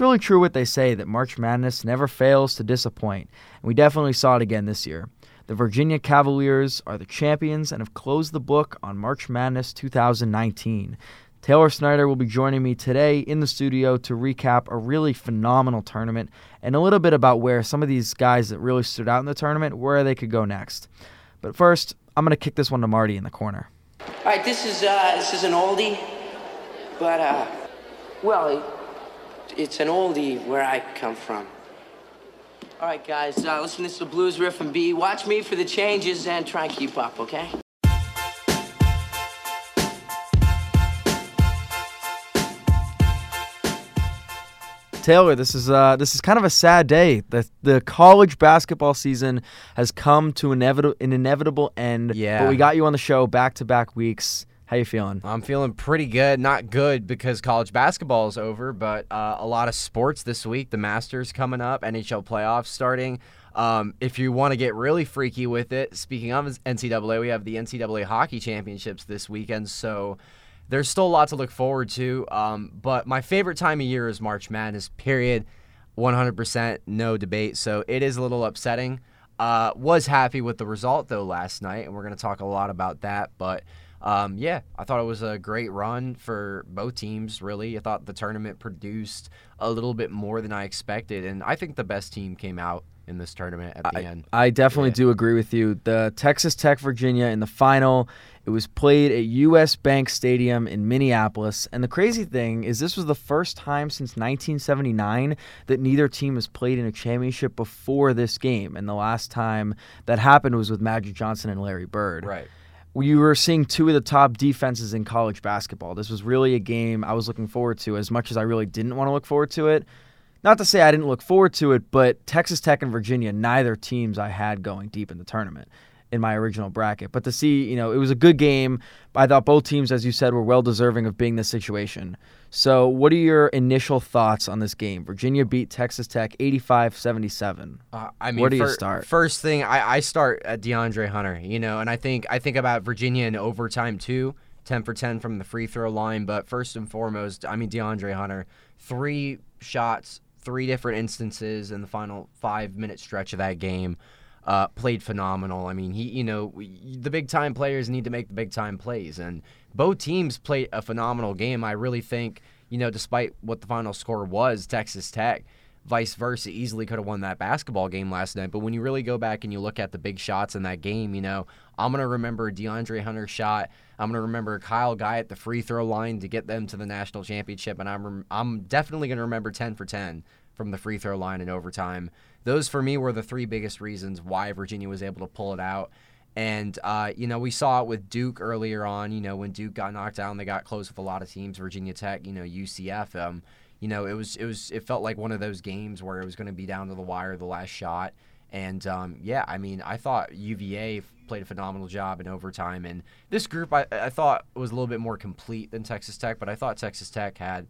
it's really true what they say that March Madness never fails to disappoint, and we definitely saw it again this year. The Virginia Cavaliers are the champions and have closed the book on March Madness 2019. Taylor Snyder will be joining me today in the studio to recap a really phenomenal tournament and a little bit about where some of these guys that really stood out in the tournament, where they could go next. But first, I'm going to kick this one to Marty in the corner. All right, this is uh, this is an oldie, but uh, well, it's an oldie where I come from. All right, guys, uh, listen. This is the blues riff and B. Watch me for the changes and try and keep up, okay? Taylor, this is uh, this is kind of a sad day. The the college basketball season has come to inevitable an inevitable end. Yeah. But we got you on the show back to back weeks. How you feeling? I'm feeling pretty good. Not good because college basketball is over, but uh, a lot of sports this week. The Masters coming up, NHL playoffs starting. Um, if you want to get really freaky with it, speaking of NCAA, we have the NCAA hockey championships this weekend. So there's still a lot to look forward to. Um, but my favorite time of year is March Madness, period. 100%, no debate. So it is a little upsetting. Uh, was happy with the result, though, last night, and we're going to talk a lot about that. But um, yeah, I thought it was a great run for both teams, really. I thought the tournament produced a little bit more than I expected, and I think the best team came out in this tournament at the I, end. I definitely Yeah. do agree with you. The Texas Tech Virginia in the final, it was played at US Bank Stadium in Minneapolis. And the crazy thing is this was the first time since 1979 that neither team has played in a championship before this game. And the last time that happened was with Magic Johnson and Larry Bird. Right. We were seeing two of the top defenses in college basketball. This was really a game I was looking forward to as much as I really didn't want to look forward to it. Not to say I didn't look forward to it, but Texas Tech and Virginia, neither teams I had going deep in the tournament in my original bracket. But to see, you know, it was a good game. I thought both teams, as you said, were well deserving of being in this situation. So, what are your initial thoughts on this game? Virginia beat Texas Tech 85 77. Uh, I mean, Where do you start? First thing, I, I start at DeAndre Hunter. You know, and I think I think about Virginia in overtime too, ten for ten from the free throw line. But first and foremost, I mean DeAndre Hunter, three shots, three different instances in the final five minute stretch of that game. Uh, played phenomenal. I mean, he, you know, the big time players need to make the big time plays, and both teams played a phenomenal game. I really think, you know, despite what the final score was, Texas Tech, vice versa, easily could have won that basketball game last night. But when you really go back and you look at the big shots in that game, you know, I'm gonna remember DeAndre Hunter shot. I'm gonna remember Kyle Guy at the free throw line to get them to the national championship, and I'm I'm definitely gonna remember 10 for 10 from the free throw line in overtime. Those for me were the three biggest reasons why Virginia was able to pull it out. And uh, you know, we saw it with Duke earlier on. You know, when Duke got knocked down, they got close with a lot of teams. Virginia Tech, you know, UCF. Um, you know, it was it was it felt like one of those games where it was going to be down to the wire, the last shot. And um, yeah, I mean, I thought UVA played a phenomenal job in overtime, and this group I, I thought was a little bit more complete than Texas Tech, but I thought Texas Tech had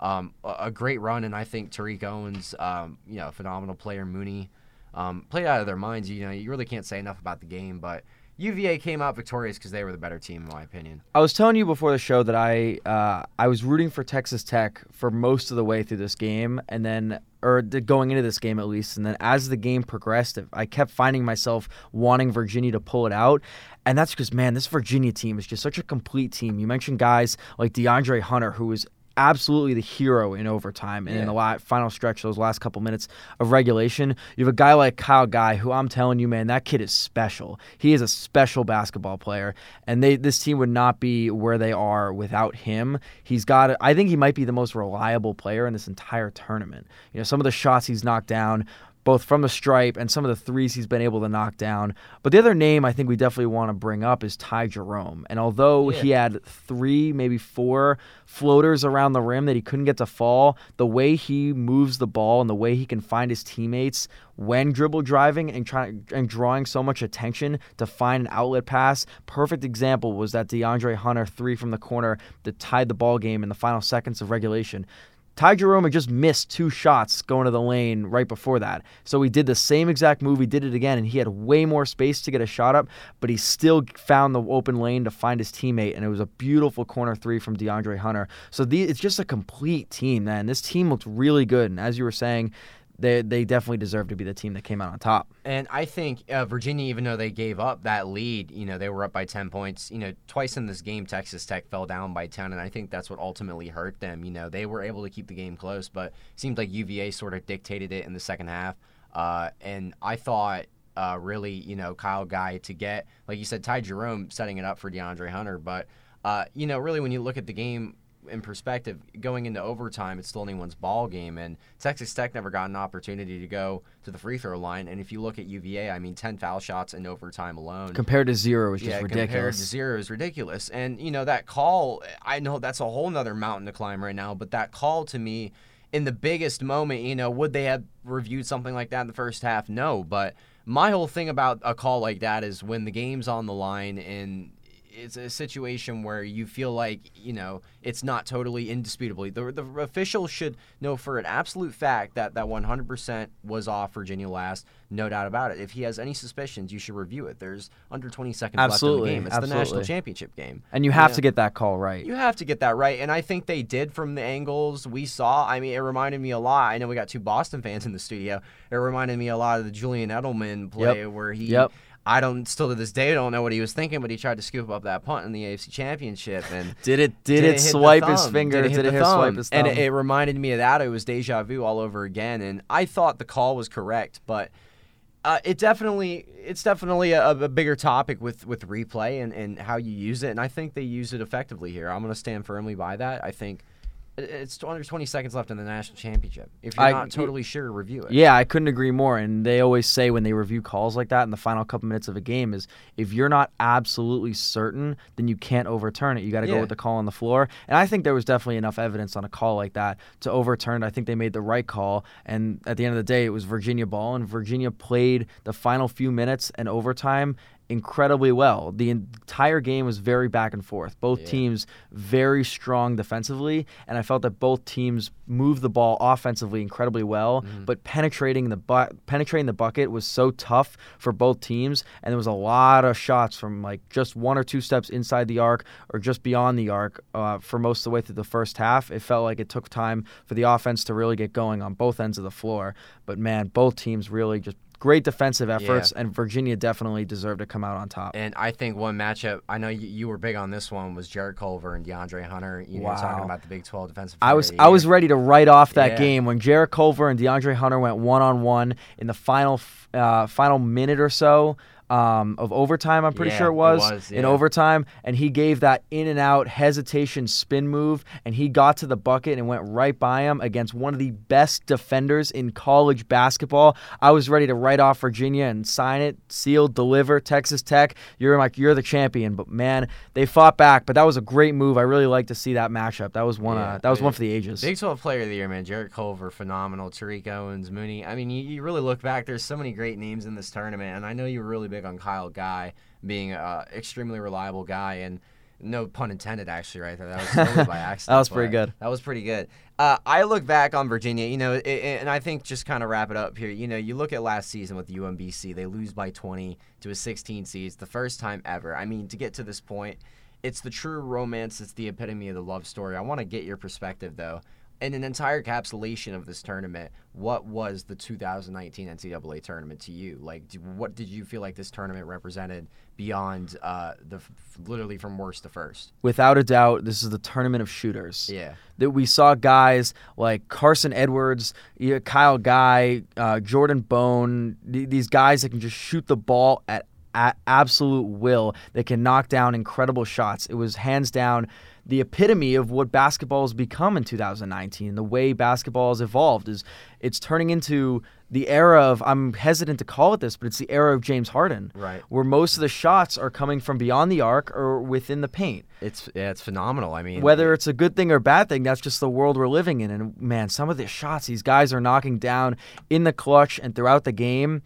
um, a, great run, and I think Tariq Owens, um, you know, phenomenal player, Mooney, um, played out of their minds. You know, you really can't say enough about the game, but UVA came out victorious because they were the better team, in my opinion. I was telling you before the show that I uh, I was rooting for Texas Tech for most of the way through this game, and then or the- going into this game at least, and then as the game progressed, I kept finding myself wanting Virginia to pull it out, and that's because man, this Virginia team is just such a complete team. You mentioned guys like DeAndre Hunter, who was absolutely the hero in overtime and in the la- final stretch, those last couple minutes of regulation. You have a guy like Kyle Guy, who I'm telling you, man, that kid is special. He is a special basketball player, and they this team would not be where they are without him. He's got, I think he might be the most reliable player in this entire tournament. You know, some of the shots he's knocked down. Both from the stripe and some of the threes he's been able to knock down. But the other name I think we definitely want to bring up is Ty Jerome. And although he had three, maybe four floaters around the rim that he couldn't get to fall, the way he moves the ball and the way he can find his teammates when dribble driving and trying and drawing so much attention to find an outlet pass. Perfect example was that DeAndre Hunter three from the corner that tied the ball game in the final seconds of regulation. Ty Jerome just missed two shots going to the lane right before that. So he did the same exact move. He did it again, and he had way more space to get a shot up, but he still found the open lane to find his teammate, and it was a beautiful corner three from DeAndre Hunter. So the, it's just a complete team, man. This team looked really good, and as you were saying, they they definitely deserve to be the team that came out on top. And I think uh, Virginia, even though they gave up that lead, you know, they were up by 10 points. You know, twice in this game, Texas Tech fell down by 10, and I think that's what ultimately hurt them. You know, they were able to keep the game close, but it seemed like UVA sort of dictated it in the second half. Uh, and I thought. Uh, really, you know, Kyle Guy to get, like you said, Ty Jerome setting it up for DeAndre Hunter. But, uh, you know, really, when you look at the game, in perspective, going into overtime, it's still anyone's ball game, and Texas Tech never got an opportunity to go to the free throw line. And if you look at UVA, I mean, ten foul shots in overtime alone, compared to zero, is just yeah, ridiculous. compared to zero is ridiculous. And you know that call, I know that's a whole nother mountain to climb right now, but that call to me, in the biggest moment, you know, would they have reviewed something like that in the first half? No, but my whole thing about a call like that is when the game's on the line and it's a situation where you feel like you know it's not totally indisputably the, the official should know for an absolute fact that that 100% was off Virginia last no doubt about it if he has any suspicions you should review it there's under 20 seconds Absolutely, left in the game it's absolutely. the national championship game and you have Yeah. to get that call right. you have to get that right, and I think they did from the angles we saw. I mean, it reminded me a lot. I know we got two Boston fans in the studio. It reminded me a lot of the Julian Edelman play Yep. where he. Yep. I don't still to this day don't know what he was thinking, but he tried to scoop up that punt in the AFC Championship and. Did it? Did, Did it, the swipe his finger? Did it hit thumb? swipe his thumb? And it, it reminded me of that. It was deja vu all over again. And I thought the call was correct, but uh, it definitely it's definitely a, a bigger topic with with replay and, and how you use it. And I think they use it effectively here. I'm going to stand firmly by that. I think it- it's under 20 seconds left in the national championship. If you're I- not totally sure, review it. Yeah, I couldn't agree more. And they always say when they review calls like that in the final couple minutes of a game is if you're not absolutely certain, then you can't overturn it. You got to Yeah. go with the call on the floor. And I think there was definitely enough evidence on a call like that to overturn. it. I think they made the right call. And at the end of the day, it was Virginia ball, and Virginia played the final few minutes and overtime incredibly well. The entire game was very back and forth. Both Yeah. teams very strong defensively, and I felt that both teams moved the ball offensively incredibly well, Mm-hmm. but penetrating the bu- penetrating the bucket was so tough for both teams, and there was a lot of shots from like just one or two steps inside the arc or just beyond the arc uh, for most of the way through the first half. It felt like it took time for the offense to really get going on both ends of the floor, but man, both teams really just great defensive efforts, and Virginia definitely deserved to come out on top. And I think one matchup, I know you, you were big on this one, was Jarrett Culver and DeAndre Hunter. You know, talking about the Big 12 defensive. I was I was ready to write off that Yeah. game when Jarrett Culver and DeAndre Hunter went one on one in the final uh, final minute or so um, of overtime. I'm pretty Yeah, sure it it was, was, in overtime, and he gave that in and out hesitation spin move, and he got to the bucket and went right by him against one of the best defenders in college basketball. I was ready to write off Virginia and sign it, seal, deliver. Texas Tech, you're like you're the champion, but man, they fought back. But that was a great move. I really like to see that matchup. That was one. Yeah, uh, that was one for the ages. Big 12 player of the year, man. Jarrett Culver, phenomenal. Tariq Owens, Mooney. I mean, you, you really look back, there's so many great names in this tournament. And I know you were really big on Kyle Guy being an extremely reliable guy. And no pun intended, actually, right there. That was totally by accident. That was pretty good. That was pretty good. Uh, I look back on Virginia, you know, it, it- and I think just kind of wrap it up here. You know, you look at last season with UMBC, they lose by 20 to a 16 seed. It's the first time ever. I mean, to get to this point, it's the true romance. It's the epitome of the love story. I want to get your perspective, though. In an entire encapsulation of this tournament, what was the 2019 NCAA tournament to you? Like, do, what did you feel like this tournament represented beyond uh, the f- literally from worst to first? Without a doubt, this is the tournament of shooters. Yeah. that we saw guys like Carson Edwards, Kyle Guy, uh, Jordan Bone, th- these guys that can just shoot the ball at, at absolute will. They can knock down incredible shots. It was hands down the epitome of what basketball has become in 2019. The way basketball has evolved is it's turning into the era of I'm hesitant to call it this, but it's the era of James Harden, Right. where most of the shots are coming from beyond the arc or within the paint It's yeah, it's phenomenal. I mean, whether it's a good thing or bad thing, that's just the world we're living in. And man, some of the shots these guys are knocking down in the clutch and throughout the game.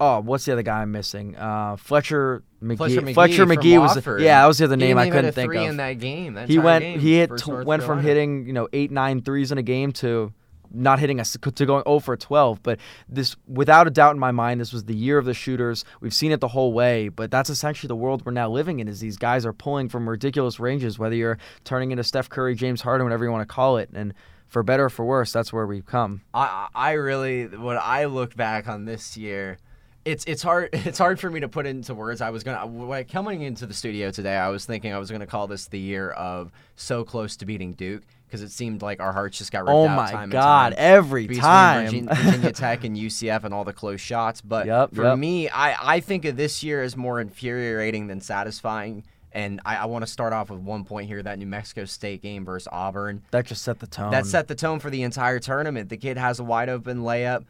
Oh, what's the other guy I'm missing? Uh, Fletcher Magee. Fletcher Magee, Fletcher Magee was Wofford. yeah, that was the other He name I couldn't think three of. in that game. That he went game he hit North went from hitting you know eight nine threes in a game to not hitting us to going 0 for 12 but this without a doubt in my mind this was the year of the shooters we've seen it the whole way but that's essentially the world we're now living in is these guys are pulling from ridiculous ranges whether you're turning into Steph Curry James Harden whatever you want to call it and for better or for worse that's where we've come I I really when I look back on this year, it's it's hard it's hard for me to put into words. I was gonna when coming into the studio today, I was thinking I was gonna call this the year of so close to beating Duke because it seemed like our hearts just got ripped oh out my time god time. every time Virgin- Virginia Tech and UCF and all the close shots. But Yep, for yep. me, I, I think of this year as more infuriating than satisfying. And I, I want to start off with one point here that New Mexico State game versus Auburn. that just set the tone That set the tone for the entire tournament. The kid has a wide open layup.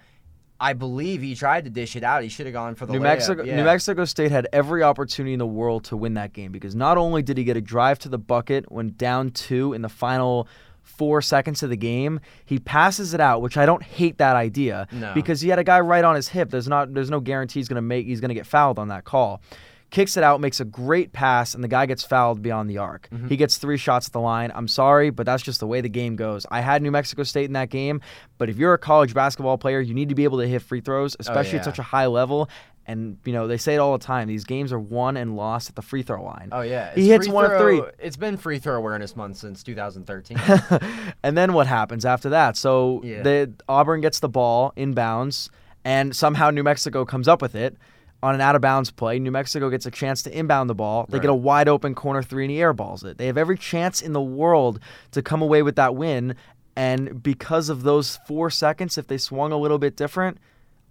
I believe he tried to dish it out. He should have gone for the New layup. Mexico, Yeah. New Mexico State had every opportunity in the world to win that game because not only did he get a drive to the bucket when down two in the final four seconds of the game, he passes it out, which I don't hate that idea No. because he had a guy right on his hip. There's not, there's no guarantee he's gonna make, he's gonna get fouled on that call. Kicks it out, makes a great pass, and the guy gets fouled beyond the arc. Mm-hmm. He gets three shots at the line. I'm sorry, but that's just the way the game goes. I had New Mexico State in that game, but if you're a college basketball player, you need to be able to hit free throws, especially at Oh, yeah. such a high level. And you know they say it all the time. These games are won and lost at the free throw line. Oh yeah, he hits one of three. It's been free throw awareness month since 2013. and then what happens after that? So Yeah. the Auburn gets the ball inbounds, and somehow New Mexico comes up with it on an out of bounds play. New Mexico gets a chance to inbound the ball. They get a wide open corner three and he airballs it. They have every chance in the world to come away with that win. And because of those four seconds, if they swung a little bit different,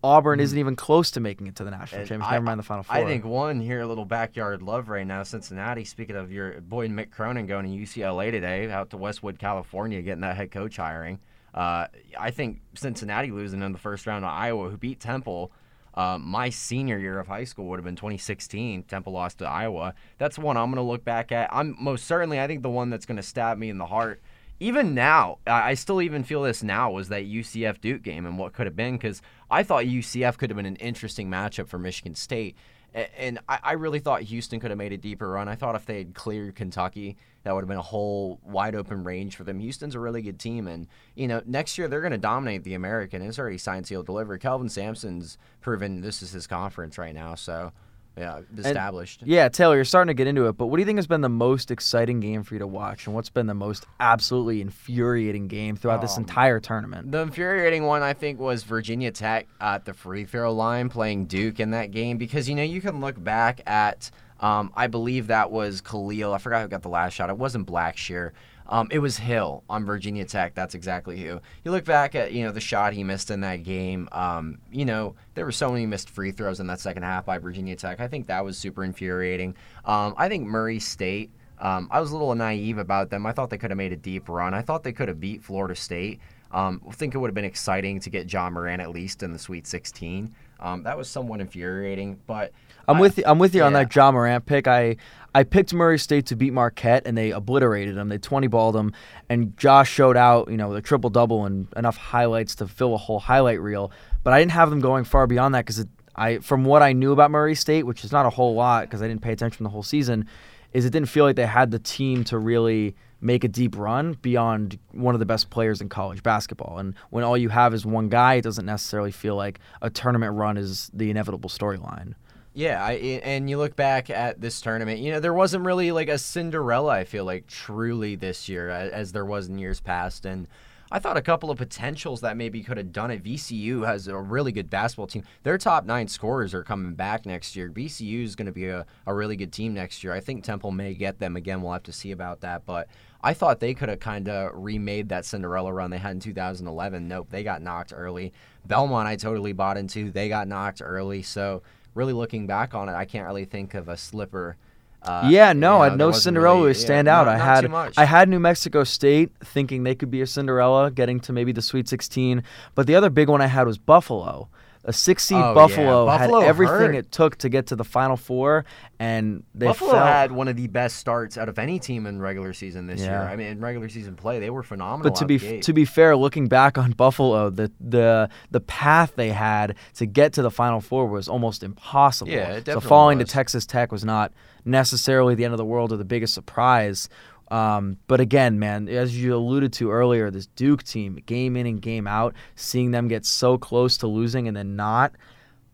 Auburn isn't even close to making it to the national And championship. I- Never mind the final four. I think one here, a little backyard love right now. Cincinnati. Speaking of your boy Mick Cronin going to UCLA today, out to Westwood, California, getting that head coach hiring. Uh, I think Cincinnati losing in the first round to Iowa, who beat Temple. Uh, my senior year of high school would have been 2016. Temple lost to Iowa. That's one I'm going to look back at. I'm most certainly. I think the one that's going to stab me in the heart. Even now, I still even feel this now was that UCF Duke game and what could have been because I thought UCF could have been an interesting matchup for Michigan State. And I I really thought Houston could have made a deeper run. I thought if they had cleared Kentucky, that would have been a whole wide open range for them. Houston's a really good team, and you know next year they're going to dominate the American. It's already signed, sealed, delivered. Kelvin Sampson's proven this is his conference right now, so yeah, established. Yeah, Taylor, you're starting to get into it, but what do you think has been the most exciting game for you to watch, and what's been the most absolutely infuriating game throughout this Um, entire tournament? The infuriating one, I think, was Virginia Tech at the free throw line playing Duke in that game because, you know, you can look back at, um, I believe that was Khalil. I forgot who got the last shot. It wasn't Blackshear. Um, it was Hill on Virginia Tech. That's exactly who. You look back at, you know, the shot he missed in that game. Um, you know, there were so many missed free throws in that second half by Virginia Tech. I think that was super infuriating. Um, I think Murray State. Um, I was a little naive about them. I thought they could have made a deep run. I thought they could have beat Florida State. Um, I think it would have been exciting to get Ja Morant at least in the Sweet 16. Um, that was somewhat infuriating, but I'm I- with you. I'm with you on that Ja Morant pick. I I picked Murray State to beat Marquette, and they obliterated them. They 20 balled them, and Josh showed out, you know, the triple double and enough highlights to fill a whole highlight reel. But I didn't have them going far beyond that because I, from what I knew about Murray State, which is not a whole lot because I didn't pay attention the whole season, is it didn't feel like they had the team to really make a deep run beyond one of the best players in college basketball. And when all you have is one guy, it doesn't necessarily feel like a tournament run is the inevitable storyline. Yeah, I, and you look back at this tournament, you know, there wasn't really like a Cinderella, I feel like, truly this year as there was in years past. And I thought a couple of potentials that maybe could have done it. VCU has a really good basketball team. Their top nine scorers are coming back next year. VCU is going to be a, a really good team next year. I think Temple may get them again. We'll have to see about that. But I thought they could have kind of remade that Cinderella run they had in 2011. Nope, they got knocked early. Belmont, I totally bought into. They got knocked early. So really looking back on it, I can't really think of a slipper. Uh, yeah, no, you I know, no Cinderella really- would yeah, stand not- out. I had. I had New Mexico State thinking they could be a Cinderella, getting to maybe the Sweet 16. But the other big one I had was Buffalo. A six seed Oh, yeah. Buffalo, Buffalo had everything hurt. it took to get to the Final Four, and they Buffalo fell. had one of the best starts out of any team in regular season this year. I mean, in regular season play, they were phenomenal. But to be gate. to be fair, looking back on Buffalo, the the the path they had to get to the Final Four was almost impossible. Yeah, it definitely so falling was. to Texas Tech was not necessarily the end of the world or the biggest surprise. Um, but again, man, as you alluded to earlier, this Duke team, game in and game out, seeing them get so close to losing and then not.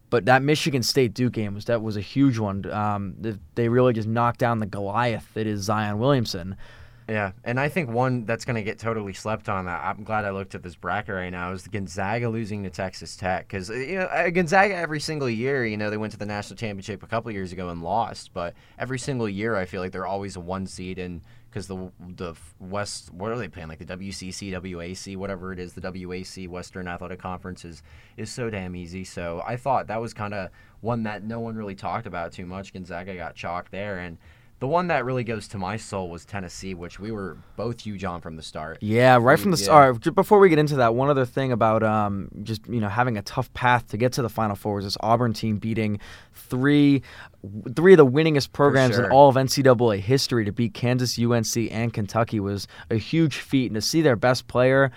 But that Michigan State Duke game was that was a huge one. Um, they really just knocked down the Goliath that is Zion Williamson. Yeah, and I think one that's going to get totally slept on. I'm glad I looked at this bracket right now is Gonzaga losing to Texas Tech because you know uh, Gonzaga every single year, you know, they went to the national championship a couple years ago and lost, but every single year I feel like they're always a one seed and because the the West what are they playing like the WCC, WAC, whatever it is, the WAC Western Athletic Conference is is so damn easy. So I thought that was kind of one that no one really talked about too much. Gonzaga got chalked there and. The one that really goes to my soul was Tennessee, which we were both huge on from the start. Yeah, right from the Yeah. start. Before we get into that, one other thing about um, just you know having a tough path to get to the Final Four was this Auburn team beating three, three of the winningest programs in all of NCAA history to beat Kansas, UNC, and Kentucky was a huge feat, and to see their best player.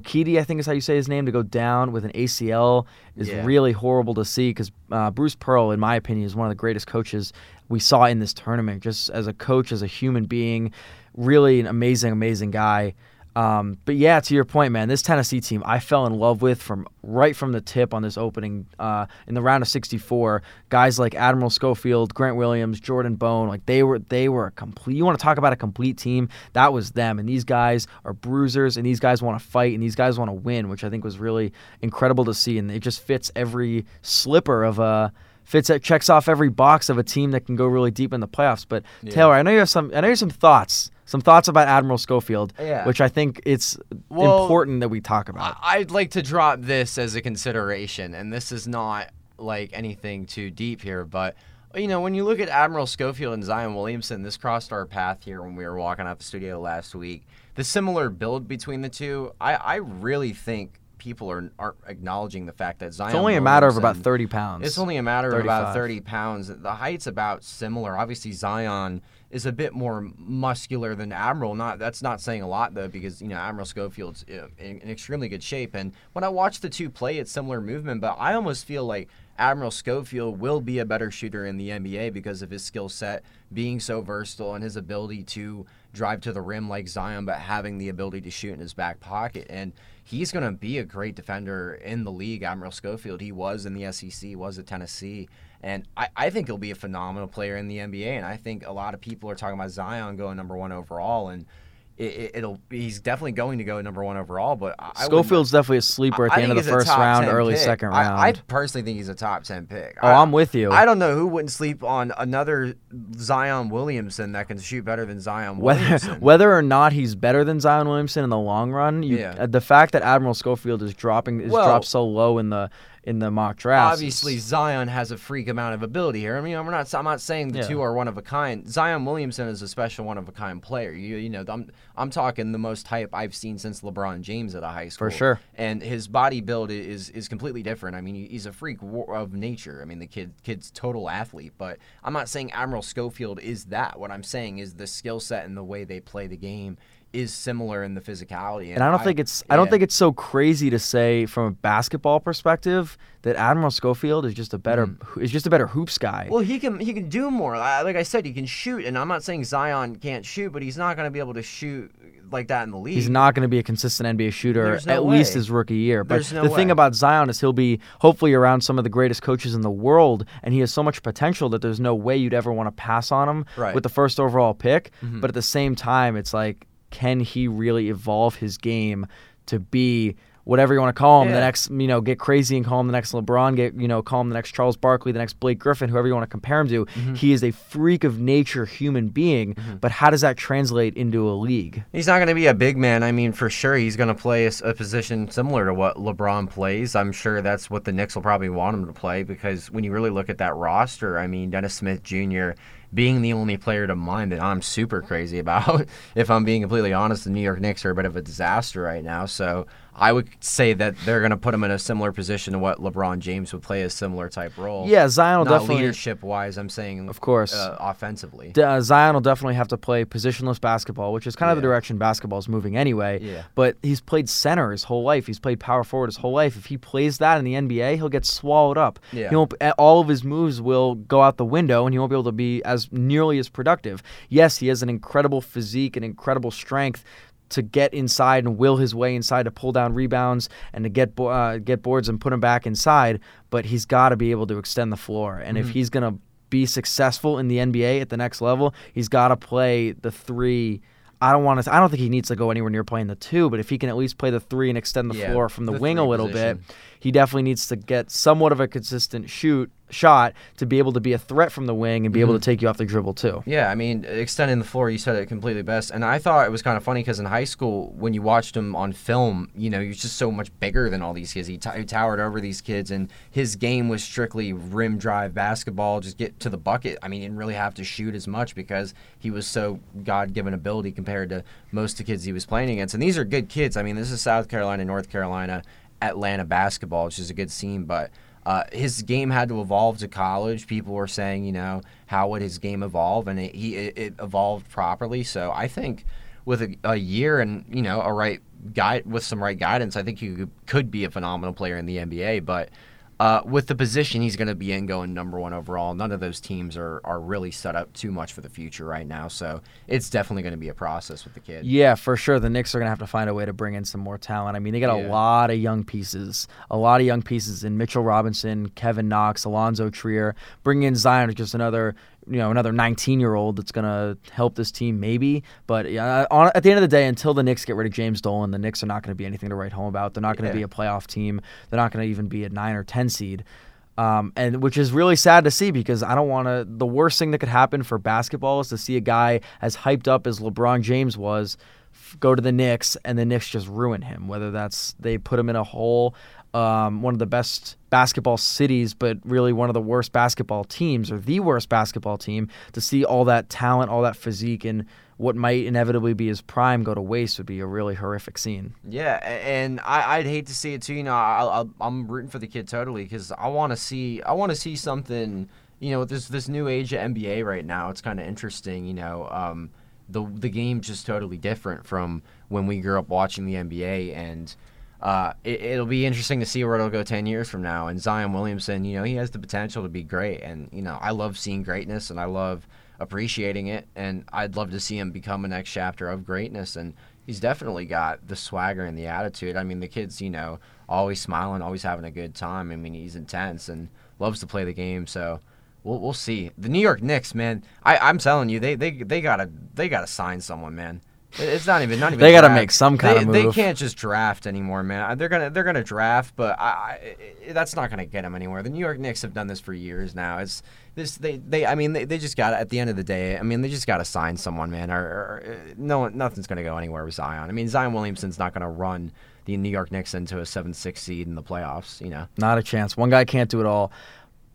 Okidi, I think is how you say his name, to go down with an ACL is Yeah. really horrible to see because uh, Bruce Pearl, in my opinion, is one of the greatest coaches we saw in this tournament. Just as a coach, as a human being, really an amazing, amazing guy. Um, but yeah, to your point, man, this Tennessee team I fell in love with from right from the tip on this opening uh, in the round of 64. Guys like Admiral Schofield, Grant Williams, Jordan Bone, like they were they were a complete. You want to talk about a complete team? That was them. And these guys are bruisers, and these guys want to fight, and these guys want to win, which I think was really incredible to see. And it just fits every slipper of a fits that checks off every box of a team that can go really deep in the playoffs. But Taylor, I know you have some. I know you have some thoughts. Some thoughts about Admiral Schofield, Yeah. which I think it's Well, important that we talk about. I'd like to drop this as a consideration, and this is not like anything too deep here, but you know, when you look at Admiral Schofield and Zion Williamson, this crossed our path here when we were walking out the studio last week. The similar build between the two, I, I really think people are aren't acknowledging the fact that Zion. it's only a matter of about 30 pounds. It's only a matter of about 30 pounds. The height's about similar. Obviously, Zion is a bit more muscular than Admiral. Not that's not saying a lot though, because you know Admiral Schofield's in, in extremely good shape. And when I watch the two play, it's similar movement. But I almost feel like Admiral Schofield will be a better shooter in the NBA because of his skill set being so versatile and his ability to drive to the rim like Zion, but having the ability to shoot in his back pocket. And he's going to be a great defender in the league. Admiral Schofield, he was in the SEC, was at Tennessee. And I, I think he'll be a phenomenal player in the NBA. And I think a lot of people are talking about Zion going number one overall. And it, it'll he's definitely going to go number one overall. But I, I Schofield's definitely a sleeper at I the end of the first round, early pick. second I- round. I, personally think he's a top ten pick. oh, I, I'm with you. I don't know who wouldn't sleep on another Zion Williamson that can shoot better than Zion whether Williamson. whether or not he's better than Zion Williamson in the long run, you, Yeah. uh, the fact that Admiral Schofield is dropping is Well- dropped so low in the in the mock drafts. Obviously, Zion has a freak amount of ability here. I mean, I'm not. I'm not saying the Yeah. two are one of a kind. Zion Williamson is a special one of a kind player. You, you know, I'm I'm talking the most hype I've seen since LeBron James at a high school. For sure. And his body build is is completely different. I mean, he's a freak of nature. I mean, the kid kid's total athlete. But I'm not saying Admiral Schofield is that. What I'm saying is the skill set and the way they play the game is similar in the physicality. And I don't think it's I don't think it's so crazy to say from a basketball perspective that Admiral Schofield is just a better is just a better hoops guy. Mm. Well, he can he can do more. Like I said, he can shoot, and I'm not saying Zion can't shoot, but he's not going to be able to shoot like that in the league. He's not going to be a consistent NBA shooter no at least his rookie year. But no the thing about Zion is he'll be hopefully around some of the greatest coaches in the world, and he has so much potential that there's no way you'd ever want to pass on him Right. with the first overall pick. Mm-hmm. But at the same time, it's like, can he really evolve his game to be whatever you want to call him the next you know get crazy and call him the next lebron get you know call him the next charles barkley the next blake griffin whoever you want to compare him to Mm-hmm. he is a freak of nature human being but how does that translate into a league He's not going to be a big man. I mean, for sure, he's going to play a position similar to what LeBron plays. I'm sure that's what the Knicks will probably want him to play because when you really look at that roster, I mean, Dennis Smith Jr. being the only player to mind that I'm super crazy about. if I'm being completely honest, the New York Knicks are a bit of a disaster right now. So I would say that they're going to put him in a similar position to what LeBron James would play a similar type role. Yeah, Zion will not definitely. leadership wise. I'm saying, Of course. uh, offensively. Uh, Zion will definitely have to play positionless basketball, which is kind of the direction basketball is moving anyway. Yeah. But he's played center his whole life. He's played power forward his whole life. If he plays that in the NBA, he'll get swallowed up. Yeah. He won't, all of his moves will go out the window, and he won't be able to be as nearly as productive. Yes, he has an incredible physique and incredible strength to get inside and will his way inside to pull down rebounds and to get uh, get boards and put them back inside. But he's got to be able to extend the floor, and Mm-hmm. if he's gonna be successful in the NBA at the next level, he's got to play the three. I don't want to. I don't think he needs to go anywhere near playing the two, but if he can at least play the three and extend the Yeah, floor from the, the wing a little position. bit, he definitely needs to get somewhat of a consistent shoot shot to be able to be a threat from the wing and be Mm-hmm. able to take you off the dribble too. Yeah, I mean, extending the floor, you said it completely best. And I thought it was kind of funny because in high school, when you watched him on film, you know, he was just so much bigger than all these kids. He, t- he towered over these kids, and his game was strictly rim drive basketball, just get to the bucket. I mean, he didn't really have to shoot as much because he was so God given ability compared to most of the kids he was playing against. And these are good kids. I mean, this is South Carolina, North Carolina, Atlanta basketball, which is a good scene, but. Uh, his game had to evolve to college. People were saying, you know, how would his game evolve, and it, he it, it evolved properly. So I think with a, a year and you know a right guide with some right guidance, I think he could, could be a phenomenal player in the NBA. But uh, with the position he's going to be in, going number one overall, none of those teams are are really set up too much for the future right now. So it's definitely going to be a process with the kid. Yeah, for sure. The Knicks are going to have to find a way to bring in some more talent. I mean, they got a lot of young pieces, a lot of young pieces in Mitchell Robinson, Kevin Knox, Allonzo Trier. Bring in Zion, is just another, you know, another 19-year-old that's going to help this team maybe. But yeah, on, at the end of the day, until the Knicks get rid of James Dolan, the Knicks are not going to be anything to write home about. They're not going to Yeah. be a playoff team. They're not going to even be a nine or ten seed. Um, and which is really sad to see because I don't want to. The worst thing that could happen for basketball is to see a guy as hyped up as LeBron James was f- go to the Knicks and the Knicks just ruin him. Whether that's they put him in a hole, um, one of the best basketball cities, but really one of the worst basketball teams or the worst basketball team. To see all that talent, all that physique, and what might inevitably be his prime go to waste would be a really horrific scene. Yeah, and I, I'd hate to see it too. You know, I, I'm rooting for the kid totally because I want to see I want to see something. You know, this this new age of NBA right now. It's kind of interesting. You know, um, the the game's just totally different from when we grew up watching the NBA, and uh, it, it'll be interesting to see where it'll go ten years from now. And Zion Williamson, you know, he has the potential to be great, and you know, I love seeing greatness, and I love appreciating it, and I'd love to see him become a next chapter of greatness. And he's definitely got the swagger and the attitude. I mean, the kid's you know always smiling, always having a good time. I mean, he's intense and loves to play the game. So we'll we'll see. The New York Knicks, man, I I'm telling you, they they they gotta they gotta sign someone, man. It- It's not even not even. They gotta make some kind they, of They can't just draft anymore, man. They're gonna they're gonna draft, but I, I I- that's not gonna get them anywhere. The New York Knicks have done this for years now. It's this they they I mean they, they just got at the end of the day. I mean they just got to sign someone, man. Or, or uh, no nothing's gonna go anywhere with Zion. I mean Zion Williamson's not gonna run the New York Knicks into a seven six seed in the playoffs. You know. Not a chance. One guy can't do it all.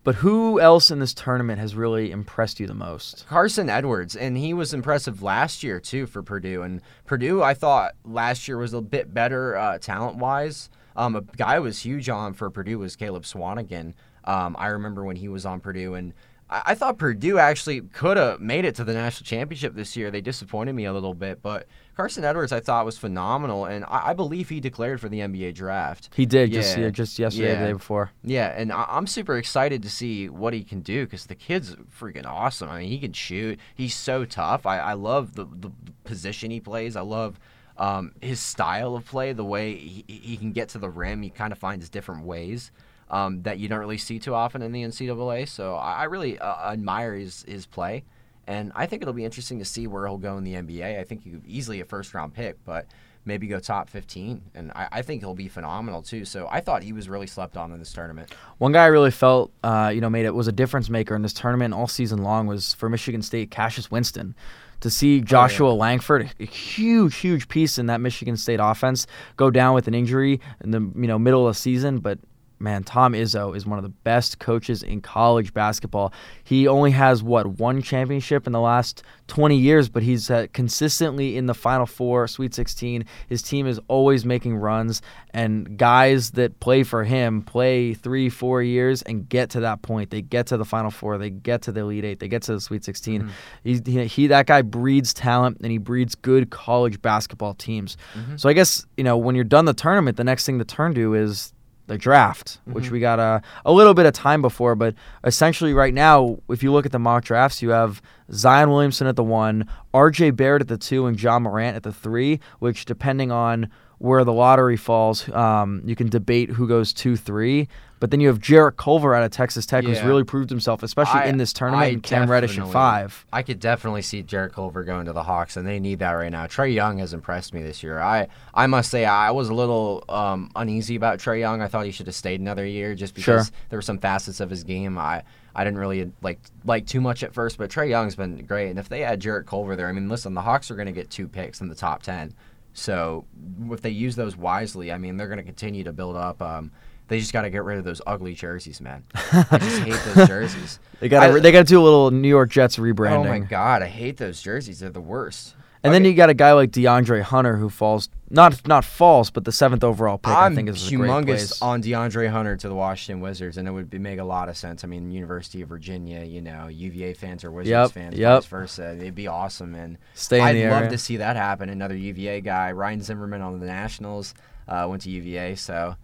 But who else in this tournament has really impressed you the most? Carson Edwards, and he was impressive last year too for Purdue. And Purdue, I thought last year was a bit better uh, talent wise. Um, a guy was huge on for Purdue was Caleb Swanigan. Um, I remember when he was on Purdue, and I, I thought Purdue actually could have made it to the national championship this year. They disappointed me a little bit, but Carson Edwards I thought was phenomenal, and I, I believe he declared for the NBA draft. He did just Yeah. yeah, just yesterday, Yeah. the day before. Yeah, and I- I'm super excited to see what he can do because the kid's freaking awesome. I mean, he can shoot. He's so tough. I, I love the, the position he plays. I love um, his style of play, the way he, he can get to the rim. He kind of finds different ways um, that you don't really see too often in the NCAA. So I, I really uh, admire his, his play. And I think it'll be interesting to see where he'll go in the NBA. I think he could easily a first round pick, but maybe go top 15. And I, I think he'll be phenomenal too. So I thought he was really slept on in this tournament. One guy I really felt, uh, you know, made it was a difference maker in this tournament all season long was for Michigan State, Cassius Winston. To see Joshua Langford, a huge, huge piece in that Michigan State offense, go down with an injury in the you know middle of the season, but man, Tom Izzo is one of the best coaches in college basketball. He only has what one championship in the last 20 years, but he's uh, consistently in the Final Four, Sweet 16. His team is always making runs, and guys that play for him play three, four years and get to that point. They get to the Final Four, they get to the Elite Eight, they get to the Sweet 16. Mm-hmm. He, he that guy breeds talent and he breeds good college basketball teams. Mm-hmm. So I guess you know when you're done the tournament, the next thing to turn to is the draft, Mm-hmm. which we got a, a little bit of time before. But essentially, right now, if you look at the mock drafts, you have Zion Williamson at the one, R.J. Barrett at the two, and Ja Morant at the three. Which, depending on where the lottery falls, um, you can debate who goes two, three. But then you have Jarrett Culver out of Texas Tech, who's really proved himself, especially I- in this tournament, I and Cam Reddish at five. I could definitely see Jarrett Culver going to the Hawks, and they need that right now. Trae Young has impressed me this year. I I must say I was a little um, uneasy about Trae Young. I thought he should have stayed another year just Sure. because there were some facets of his game I. I didn't really like like too much at first, but Trae Young's been great. And if they add Jarrett Culver there, I mean, listen, the Hawks are going to get two picks in the top ten. So if they use those wisely, I mean, they're going to continue to build up. Um, they just got to get rid of those ugly jerseys, man. I just hate those jerseys. They got I- they got to do a little New York Jets rebranding. Oh my god, I hate those jerseys. They're the worst. And then you got a guy like DeAndre Hunter who falls not not falls, but the seventh overall pick. I'm I think is a great humongous on DeAndre Hunter to the Washington Wizards, and it would be, make a lot of sense. I mean, University of Virginia, you know, UVA fans or Wizards Yep, fans, yep. vice versa. It'd be awesome, and Stay I'd love area. to see that happen. Another UVA guy, Ryan Zimmerman on the Nationals, uh, went to UVA, so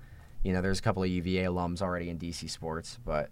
you know, there's a couple of UVA alums already in DC sports, but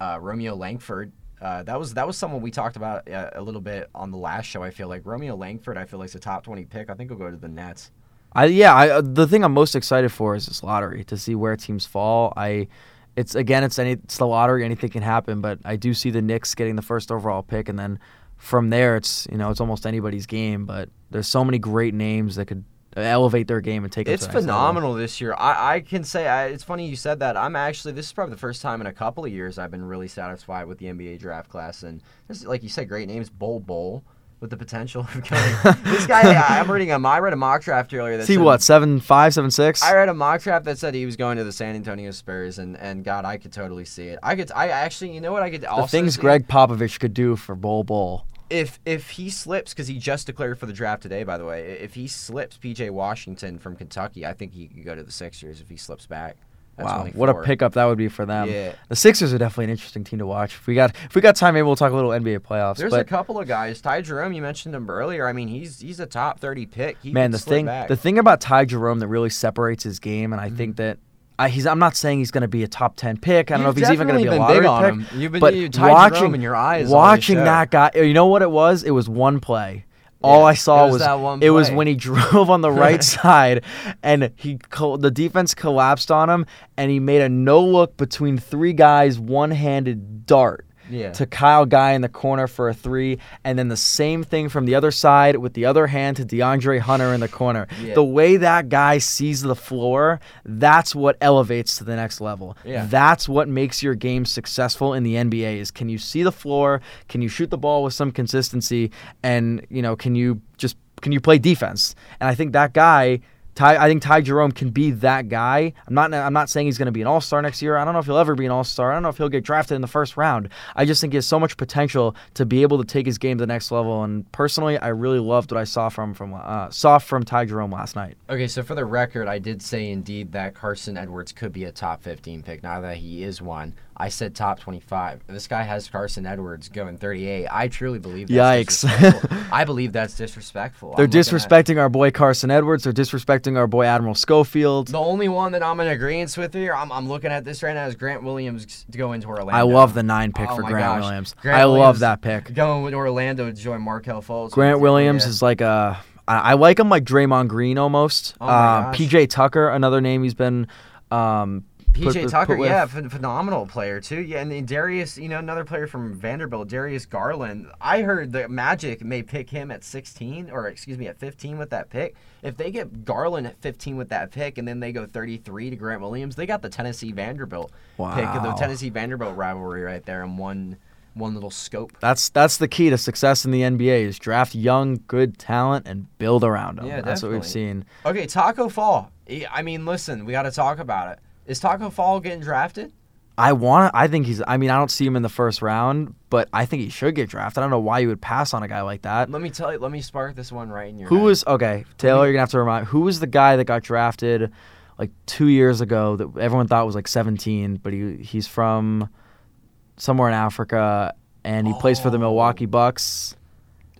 uh, Romeo Langford. Uh, that was that was someone we talked about uh, a little bit on the last show. I feel like Romeo Langford. I feel like is a top twenty pick. I think he'll go to the Nets. I yeah, I, uh, the thing I'm most excited for is this lottery to see where teams fall. I it's again it's any it's the lottery, anything can happen, but I do see the Knicks getting the first overall pick and then from there it's you know it's almost anybody's game, but there's so many great names that could elevate their game and take It's next level. phenomenal this year. I, I can say I, it's funny you said that. I'm actually this is probably the first time in a couple of years I've been really satisfied with the NBA draft class, and this like you said, great names. Bol Bol with the potential of going. this guy, I, I'm reading him. I read a mock draft earlier. That See what seven five seven six. I read a mock draft that said he was going to the San Antonio Spurs, and, and God, I could totally see it. I could, I actually, you know what, I could the also things? Gregg Popovich could do for Bol Bol. If if he slips because he just declared for the draft today by the way if he slips pj washington from kentucky i think he could go to the sixers if he slips back That's wow, what a pickup that would be for them. Yeah. The Sixers are definitely an interesting team to watch. If we got if we got time, maybe we'll talk a little NBA playoffs. there's a couple of guys ty jerome you mentioned him earlier i mean he's he's a top 30 pick he man, the thing back. the thing about Ty Jerome that really separates his game, and I mm-hmm. think that. I, he's. I'm not saying he's going to be a top ten pick. I don't know if he's even going to be a lottery pick. him. You've been- but you- watching in your eyes watching that guy, you know what it was? It was one play. All Yeah, I saw was was, that one it was when he drove on the right side, and he col- the defense collapsed on him, and he made a no look between three guys, one handed dart Yeah. to Kyle Guy in the corner for a three, and then the same thing from the other side with the other hand to DeAndre Hunter in the corner. Yeah. The way that guy sees the floor, that's what elevates to the next level. Yeah. That's what makes your game successful in the NBA is can you see the floor, can you shoot the ball with some consistency, and you know, can you just can you play defense? And I think that guy Ty, I think Ty Jerome can be that guy. I'm not. I'm not saying he's going to be an All Star next year. I don't know if he'll ever be an All Star. I don't know if he'll get drafted in the first round. I just think he has so much potential to be able to take his game to the next level. And personally, I really loved what I saw from from uh, saw from Ty Jerome last night. Okay, so for the record, I did say indeed that Carson Edwards could be a top 15 pick. Now that he is one, I said top 25. This guy has Carson Edwards going 38. I truly believe that's Yikes. disrespectful. I believe that's disrespectful. They're I'm disrespecting our boy Carson Edwards. They're disrespecting our boy Admiral Schofield. The only one that I'm in agreement with here, I'm, I'm looking at this right now, is Grant Williams to go into Orlando. I love the nine pick Oh for Grant gosh. Williams. Grant I love Williams that pick. Going with Orlando to join Markelle Fultz. Grant Williams is like a. I like him like Draymond Green almost. Oh uh. PJ Tucker, another name he's been. Um, PJ put- Tucker, put yeah, phenomenal player too. Yeah, and then Darius, you know, another player from Vanderbilt, Darius Garland. I heard the Magic may pick him at 16, or excuse me, at 15 with that pick. If they get Garland at 15 with that pick, and then they go 33 to Grant Williams, they got the Tennessee Vanderbilt wow. pick, the Tennessee Vanderbilt rivalry right there in one one little scope. That's that's the key to success in the NBA is draft young, good talent and build around them. Yeah, that's what we've seen. Okay, Taco Fall. I mean, listen, we got to talk about it. Is Taco Fall getting drafted? I want. To. I think he's. I mean, I don't see him in the first round, but I think he should get drafted. I don't know why you would pass on a guy like that. Let me tell you. Let me spark this one right in your. Who head. was okay, Taylor? You're gonna have to remind. Who was the guy that got drafted like two years ago that everyone thought was like 17, but he he's from somewhere in Africa and he plays for the Oh. Milwaukee Bucks.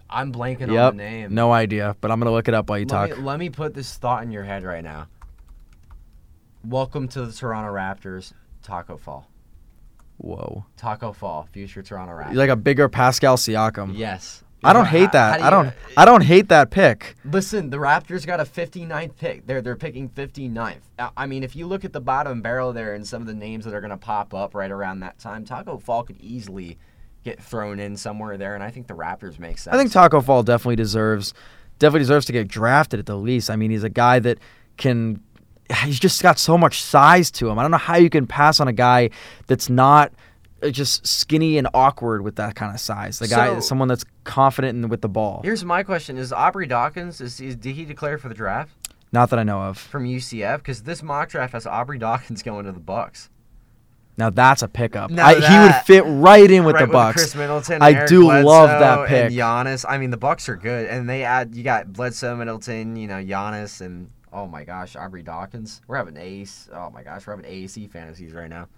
I'm blanking Yep. on the name. No idea, but I'm gonna look it up while you Let talk. me, let me put this thought in your head right now. Welcome to the Toronto Raptors, Taco Fall. Whoa, Taco Fall, future Toronto Raptors. Like a bigger Pascal Siakam. yes. I don't hate that. do I don't. I don't hate that pick. Listen, the Raptors got a 59th pick. They're they're picking 59th. I- I mean, if you look at the bottom barrel there and some of the names that are going to pop up right around that time, Taco Fall could easily get thrown in somewhere there, and I think the Raptors make sense. I think Taco Fall definitely deserves definitely deserves to get drafted at the least. I mean, he's a guy that can he's just got so much size to him. I don't know how you can pass on a guy that's not uh, just skinny and awkward with that kind of size. The guy, So- someone that's confident in, with the ball. Here's my question: Is Aubrey Dawkins is, is did he declare for the draft Not that I know of. from UCF? Because this mock draft has Aubrey Dawkins going to the Bucks. Now that's a pickup. I, he would fit right in with right the Bucks. Khris Middleton. I Eric do love that pick. And Giannis. I mean, the Bucks are good, and they add. You got Bledsoe, Middleton. You know, Giannis, and oh my gosh, Aubrey Dawkins. We're having ace. Oh my gosh, we're having AAC fantasies right now.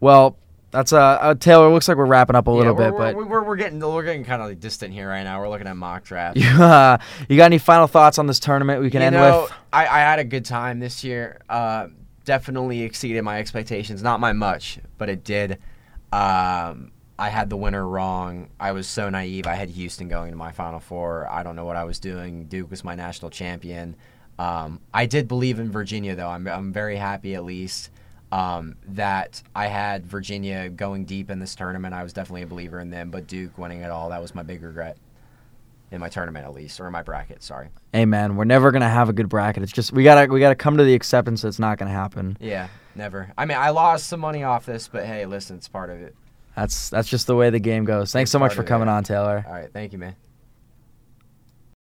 Well, that's uh, uh Taylor. Looks like we're wrapping up a little yeah, bit, we're, but we're, we're, we're getting we're getting kind of like distant here right now. We're looking at mock draft. you, uh, you got any final thoughts on this tournament we can you end know, with? I, I had a good time this year. Uh, definitely exceeded my expectations. Not by much, but it did. Um, I had the winner wrong. I was so naive. I had Houston going to my Final Four. I don't know what I was doing. Duke was my national champion. Um, I did believe in Virginia, though. I'm, I'm very happy, at least, um, that I had Virginia going deep in this tournament. I was definitely a believer in them, but Duke winning it all, that was my big regret in my tournament, at least, or in my bracket. Sorry. Hey man, we're never gonna have a good bracket. It's just we gotta we gotta come to the acceptance that it's not gonna happen. Yeah, never. I mean, I lost some money off this, but hey, listen, it's part of it. That's that's just the way the game goes. Thanks It's so much for of it, coming on, Taylor. All right, thank you, man.